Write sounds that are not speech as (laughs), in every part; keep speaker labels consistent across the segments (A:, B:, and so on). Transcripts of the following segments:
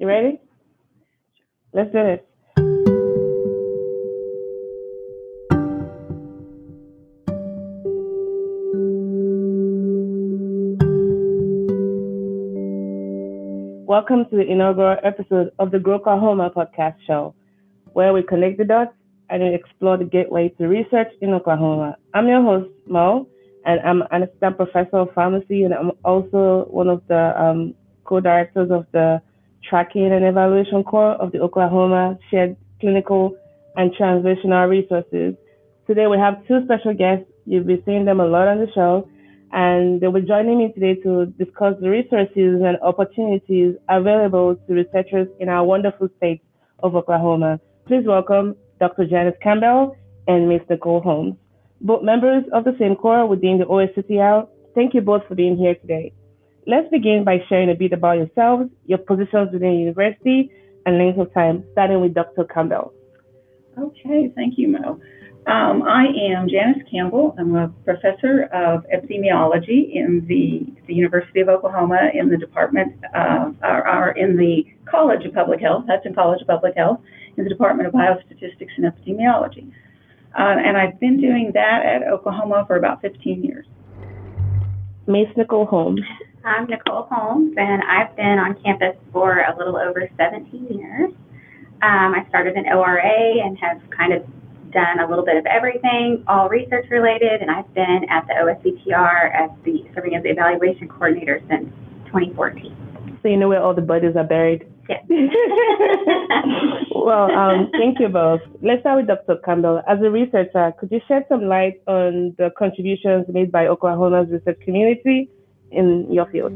A: You ready? Let's do it. Welcome to the inaugural episode of the GROklahoma podcast show, where we connect the dots and explore the gateway to research in Oklahoma. I'm your host, Mo, and I'm an assistant professor of pharmacy, and I'm also one of the um, co-directors of the Tracking and Evaluation Core of the Oklahoma Shared Clinical and Translational Resources. Today we have two special guests. You'll be seeing them a lot on the show, and they'll be joining me today to discuss the resources and opportunities available to researchers in our wonderful state of Oklahoma. Please welcome Dr. Janis Campbell and Ms. Nicole Holmes, both members of the same core within the OSCTR. Thank you both for being here today. Let's begin by sharing a bit about yourselves, your positions within the university, and length of time, starting with Dr. Campbell.
B: Okay, thank you, Mo. Um, I am Janis Campbell. I'm a professor of epidemiology in the, the University of Oklahoma in the department, uh, or, or in the College of Public Health, Hudson College of Public Health, in the Department of Biostatistics and Epidemiology. Uh, and I've been doing that at Oklahoma for about 15 years.
A: Ms. Nicole Holmes.
C: I'm Nicole Holmes, and I've been on campus for a little over 17 years. Um, I started in ORA and have kind of done a little bit of everything, all research related, and I've been at the OSCTR as the serving as the evaluation coordinator since 2014.
A: So you know where all the bodies are buried.
C: Yes. (laughs) (laughs)
A: well, um, thank you both. Let's start with Dr. Campbell. As a researcher, could you shed some light on the contributions made by Oklahoma's research community in your field?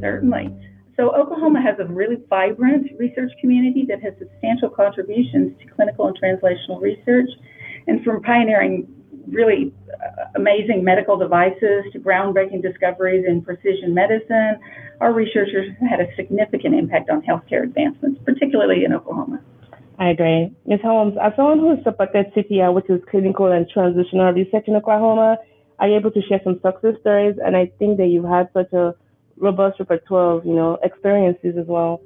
B: Certainly. So, Oklahoma has a really vibrant research community that has substantial contributions to clinical and translational research. And from pioneering really uh, amazing medical devices to groundbreaking discoveries in precision medicine, our researchers have had a significant impact on healthcare advancements, particularly in Oklahoma.
A: I agree. Ms. Holmes, as someone who supported CTR, which is clinical and translational research in Oklahoma, are you able to share some success stories? And I think that you've had such a robust repertoire of, you know, experiences as well.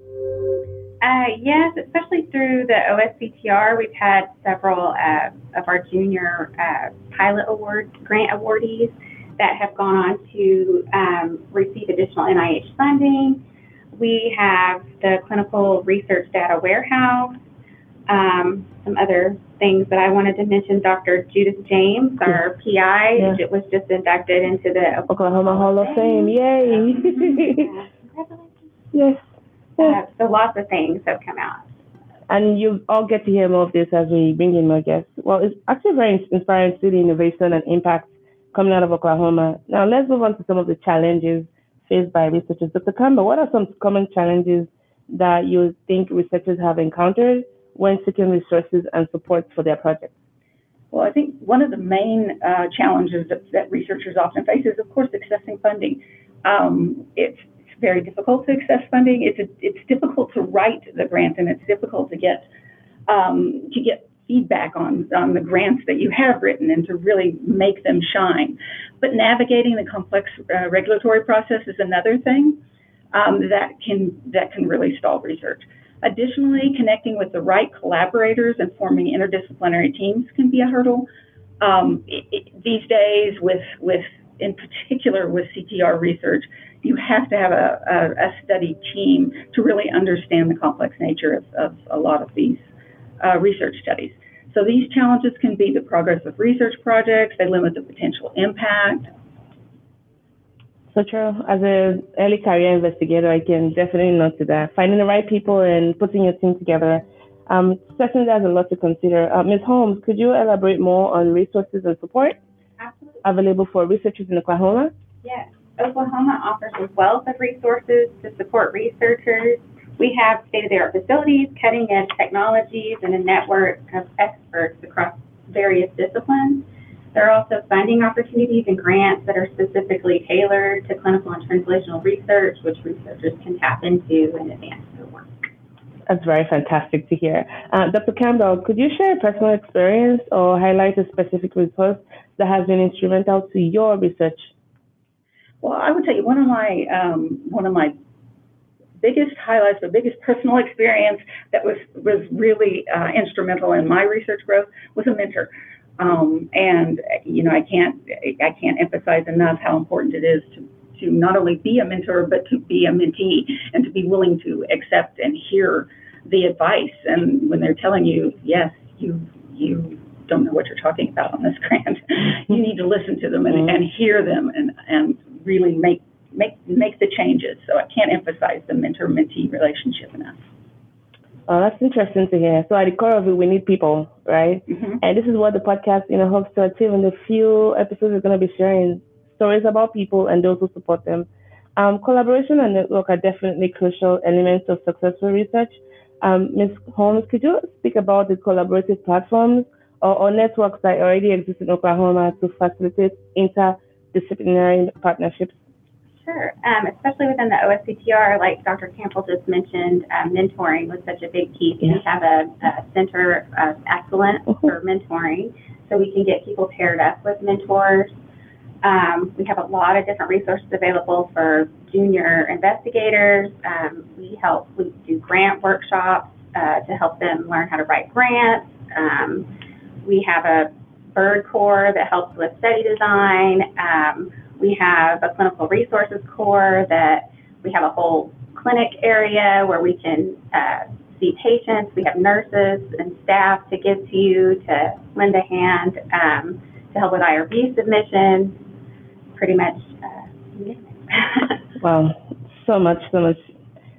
C: Uh, yes, especially through the OSCTR, we've had several uh, of our junior uh, pilot award grant awardees that have gone on to um, receive additional NIH funding. We have the Clinical Research Data Warehouse, um, some other things that I wanted to mention. Dr. Judith James, our PI,
A: Yeah.
C: was just inducted into the
A: Oklahoma Hall of Fame. Yay!
C: Yeah, (laughs) congratulations.
A: yes.
C: Uh, so lots of things have come out.
A: And you all get to hear more of this as we bring in more guests. Well, it's actually very inspiring to see the innovation and impact coming out of Oklahoma. Now, let's move on to some of the challenges faced by researchers. Dr. Campbell, what are some common challenges that you think researchers have encountered when seeking resources and support for their projects?
B: Well, I think one of the main uh, challenges that, that researchers often face is, of course, accessing funding. Um, it's, it's very difficult to access funding. It's a, it's difficult to write the grant, and it's difficult to get um, to get feedback on on the grants that you have written and to really make them shine. But navigating the complex uh, regulatory process is another thing um, that can that can really stall research. Additionally, connecting with the right collaborators and forming interdisciplinary teams can be a hurdle. Um, it, it, these days, with with in particular with CTR research, you have to have a, a, a study team to really understand the complex nature of, of a lot of these uh, research studies. So these challenges can be the progress of research projects. They limit the potential impact.
A: So true. As an early career investigator, I can definitely note to that. Finding the right people and putting your team together um, certainly there's a lot to consider. Uh, Ms. Holmes, could you elaborate more on resources and support
C: Absolutely.
A: available for researchers in Oklahoma?
C: Yes. Oklahoma offers a wealth of resources to support researchers. We have state of the art facilities, cutting edge technologies, and a network of experts across various disciplines. There are also funding opportunities and grants that are specifically tailored to clinical and translational research, which researchers can tap into in advance of their work.
A: That's very fantastic to hear. Uh, Dr. Campbell, could you share a personal experience or highlight a specific resource that has been instrumental to your research?
B: Well, I would tell you one of my um, one of my biggest highlights, the biggest personal (laughs) experience that was was really uh, instrumental in my research growth was a mentor. Um, and you know, I can't I can't emphasize enough how important it is to to not only be a mentor but to be a mentee and to be willing to accept and hear the advice. And when they're telling you, yes, you you don't know what you're talking about on this grant, (laughs) you need to listen to them and, mm-hmm. and hear them and and really make make make the changes. So I can't emphasize the mentor mentee relationship enough.
A: Oh, that's interesting to hear. So at the core of it, we need people, right?
B: Mm-hmm.
A: And this is what the podcast, you know, hopes to achieve. In the few episodes, we're going to be sharing stories about people and those who support them. Um, collaboration and network are definitely crucial elements of successful research. Um, Ms. Holmes, could you speak about the collaborative platforms or, or networks that already exist in Oklahoma to facilitate interdisciplinary partnerships?
C: Sure, um, especially within the OSCTR, like Dr. Campbell just mentioned, uh, mentoring was such a big piece. Yeah. We have a, a center of excellence (laughs) for mentoring, so we can get people paired up with mentors. Um, we have a lot of different resources available for junior investigators. Um, we help, we do grant workshops uh, to help them learn how to write grants. Um, we have a BERD core that helps with study design. We have a clinical resources core that we have a whole clinic area where we can uh, see patients. We have nurses and staff to give to you to lend a hand um, to help with IRB submissions. Pretty much. Uh,
A: wow, so much, so much.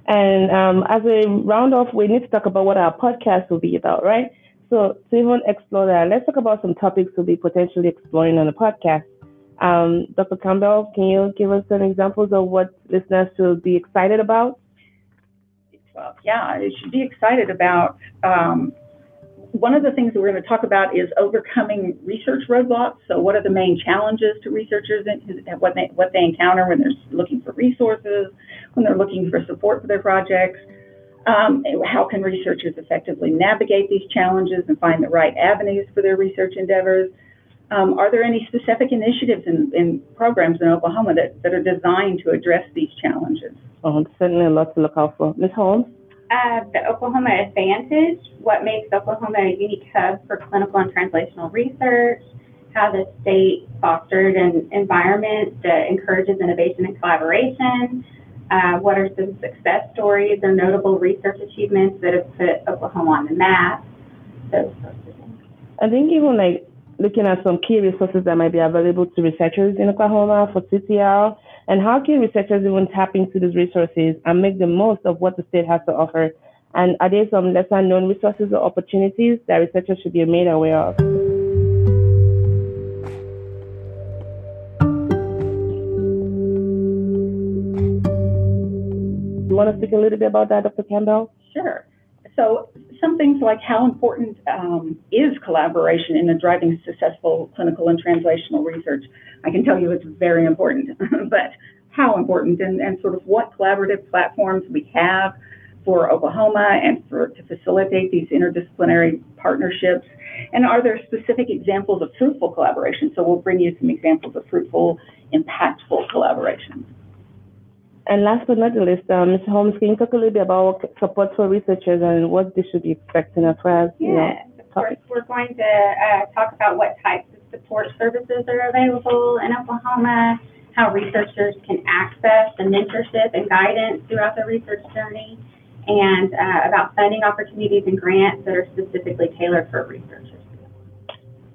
A: And um, as a round off, we need to talk about what our podcast will be about, right? So to even explore that, let's talk about some topics we'll be potentially exploring on the podcast. Um, Dr. Campbell, can you give us some examples of what listeners should be excited about?
B: Well, yeah, they should be excited about. Um, one of the things that we're going to talk about is overcoming research roadblocks. So, what are the main challenges to researchers and what they what they encounter when they're looking for resources, when they're looking for support for their projects? Um, how can researchers effectively navigate these challenges and find the right avenues for their research endeavors? Um, are there any specific initiatives and, programs in Oklahoma that, that are designed to address these challenges?
A: Oh, certainly a lot to look out for. Ms. Holmes?
C: Uh, the Oklahoma Advantage, what makes Oklahoma a unique hub for clinical and translational research, how the state fostered an environment that encourages innovation and collaboration, uh, what are some success stories or notable research achievements that have put Oklahoma on the map, those sorts of things.
A: I think even like looking at some key resources that might be available to researchers in Oklahoma for CTR, and how can researchers even tap into these resources and make the most of what the state has to offer? And are there some lesser known resources or opportunities that researchers should be made aware of? You want to speak a little bit about that, Dr. Campbell?
B: Sure. So some things like how important um, is collaboration in driving successful clinical and translational research. I can tell you it's very important, (laughs) but how important and, and sort of what collaborative platforms we have for Oklahoma and for to facilitate these interdisciplinary partnerships. And are there specific examples of fruitful collaboration? So we'll bring you some examples of fruitful, impactful collaboration.
A: And last but not the least, um, Ms. Holmes, can you talk a little bit about support for researchers and what they should be expecting as far as,
C: you know, of course, we're going to uh, talk about what types of support services are available in Oklahoma, how researchers can access the mentorship and guidance throughout their research journey, and uh, about funding opportunities and grants that are specifically tailored for researchers.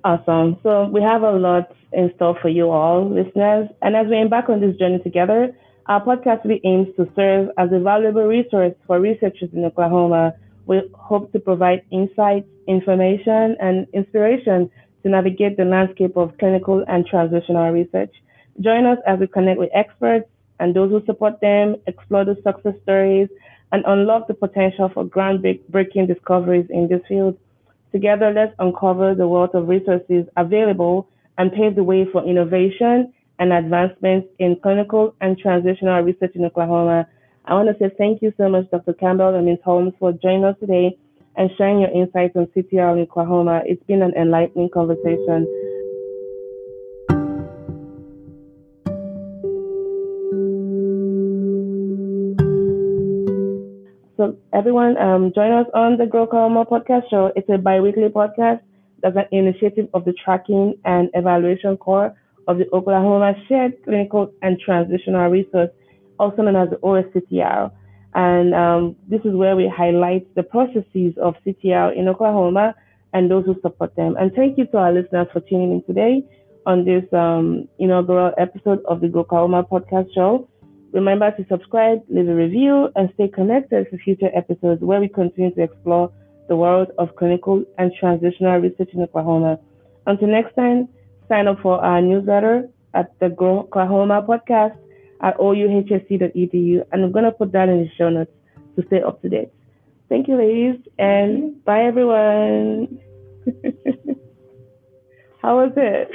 A: Awesome. So we have a lot in store for you all, listeners. And as we embark on this journey together, our podcast really aims to serve as a valuable resource for researchers in Oklahoma. We hope to provide insights, information, and inspiration to navigate the landscape of clinical and translational research. Join us as we connect with experts and those who support them, explore the success stories, and unlock the potential for groundbreaking discoveries in this field. Together, let's uncover the wealth of resources available and pave the way for innovation and advancements in clinical and translational research in Oklahoma. I want to say thank you so much, Dr. Campbell and Ms. Holmes, for joining us today and sharing your insights on CTR in Oklahoma. It's been an enlightening conversation. So, everyone, um, join us on the GROklahoma podcast show. It's a bi weekly podcast that's an initiative of the Tracking and Evaluation Core of the Oklahoma Shared Clinical and Translational Resource, also known as the OSCTR. And um, this is where we highlight the processes of CTR in Oklahoma and those who support them. And thank you to our listeners for tuning in today on this um, inaugural episode of the Oklahoma podcast show. Remember to subscribe, leave a review, and stay connected for future episodes where we continue to explore the world of clinical and translational research in Oklahoma. Until next time, sign up for our newsletter at the GROklahoma podcast at ouhsc.edu, and I'm going to put that in the show notes to stay up to date. Thank you, ladies, and bye, everyone. (laughs) How was it?